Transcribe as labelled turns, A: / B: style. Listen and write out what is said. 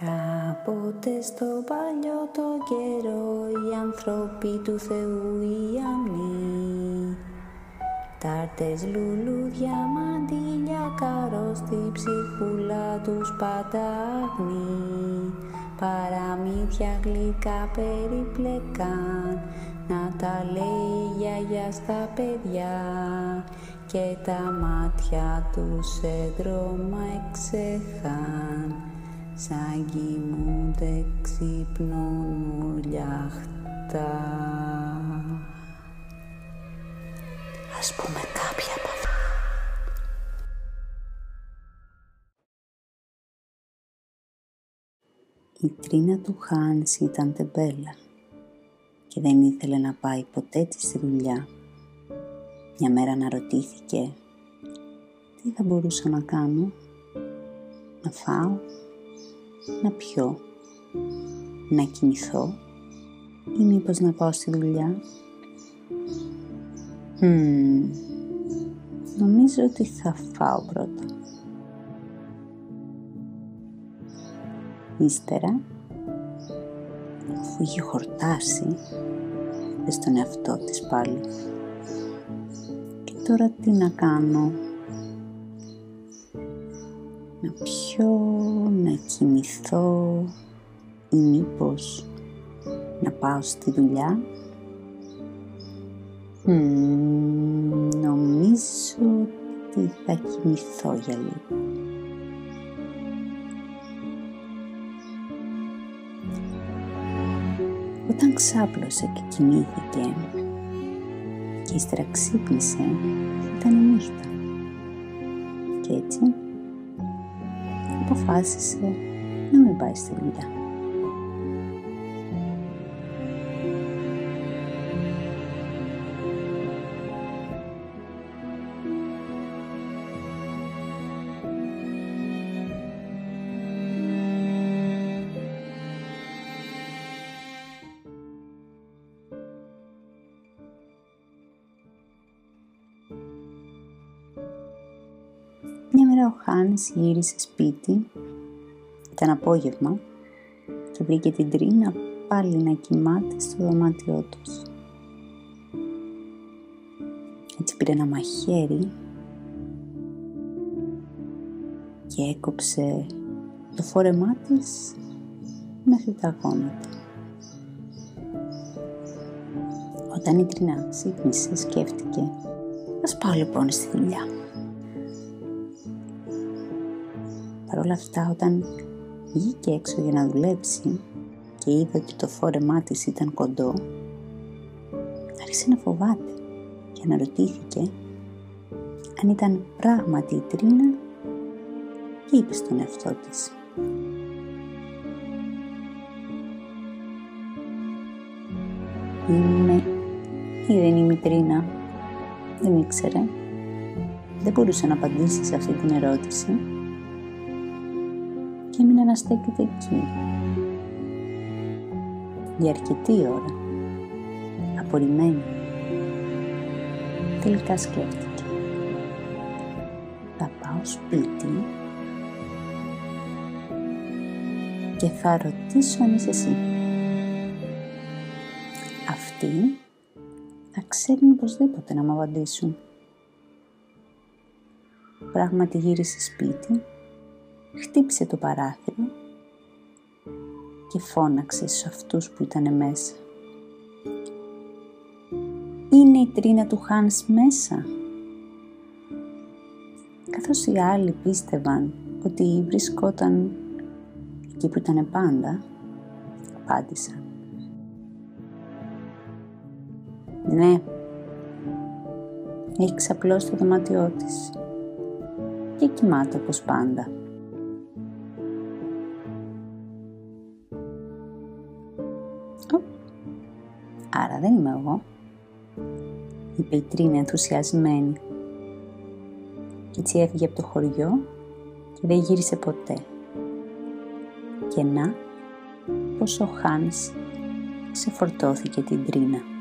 A: Κάποτε στο παλιό το καιρό οι άνθρωποι του Θεού οι αμνοί Τάρτες, λουλούδια, μαντήλια, καρό στη ψυχούλα τους πατάγνει. Παραμύθια γλυκά περιπλεκάν να τα λέει η γιαγιά στα παιδιά. Και τα μάτια τους σε δρόμα εξεχάν σαν κοιμούνται ξυπνούν ουρλιαχτά. Ας πούμε κάποια από αυτά. Η τρίνα του Χάνς ήταν τεμπέλα και δεν ήθελε να πάει ποτέ της στη δουλειά. Μια μέρα αναρωτήθηκε τι θα μπορούσα να κάνω, να φάω, να πιω, να κοιμηθώ ή μήπως να πάω στη δουλειά. Hm, νομίζω ότι θα φάω πρώτα. Ύστερα, αφού είχε χορτάσει, είπε στον εαυτό της πάλι. Και τώρα τι να κάνω. Να πιω, να κοιμηθώ ή μήπως να πάω στη δουλειά. νομίζω ότι θα κοιμηθώ για λίγο. Όταν ξάπλωσε και κοιμήθηκε και ύστερα ξύπνησε, ήταν η νύχτα. Και έτσι αποφάσισε να μην πάει στη μέρα ο Χάνς γύρισε σπίτι, ήταν απόγευμα και βρήκε την Τρίνα πάλι να κοιμάται στο δωμάτιό τους. Έτσι πήρε ένα μαχαίρι και έκοψε το φόρεμά της μέχρι τα γόνατα. Όταν η Τρίνα ξύπνησε σκέφτηκε «Ας πάω λοιπόν στη δουλειά». Παρ' όλα αυτά όταν βγήκε έξω για να δουλέψει και είδε ότι το φόρεμά της ήταν κοντό, άρχισε να φοβάται και αναρωτήθηκε αν ήταν πράγματι η Τρίνα και είπε στον εαυτό της. Είμαι ή δεν είμαι η Τρίνα. Δεν ήξερε. Δεν μπορούσε να απαντήσει σε αυτή την ερώτηση και έμεινε να στέκεται εκεί. Για αρκετή ώρα, απορριμμένη, τελικά σκέφτηκε. Θα πάω σπίτι και θα ρωτήσω αν είσαι εσύ. Αυτοί θα ξέρουν οπωσδήποτε να μου απαντήσουν. Πράγματι γύρισε σπίτι χτύπησε το παράθυρο και φώναξε σε αυτούς που ήταν μέσα. «Είναι η τρίνα του Χάνς μέσα» καθώς οι άλλοι πίστευαν ότι βρισκόταν εκεί που ήταν πάντα, απάντησαν. Ναι, έχει ξαπλώσει το δωμάτιό της και κοιμάται όπως πάντα. Άρα δεν είμαι εγώ, είπε η Τρίνα ενθουσιασμένη. Και έτσι έφυγε από το χωριό και δεν γύρισε ποτέ. Και να, πως ο Χάνς ξεφορτώθηκε την Τρίνα.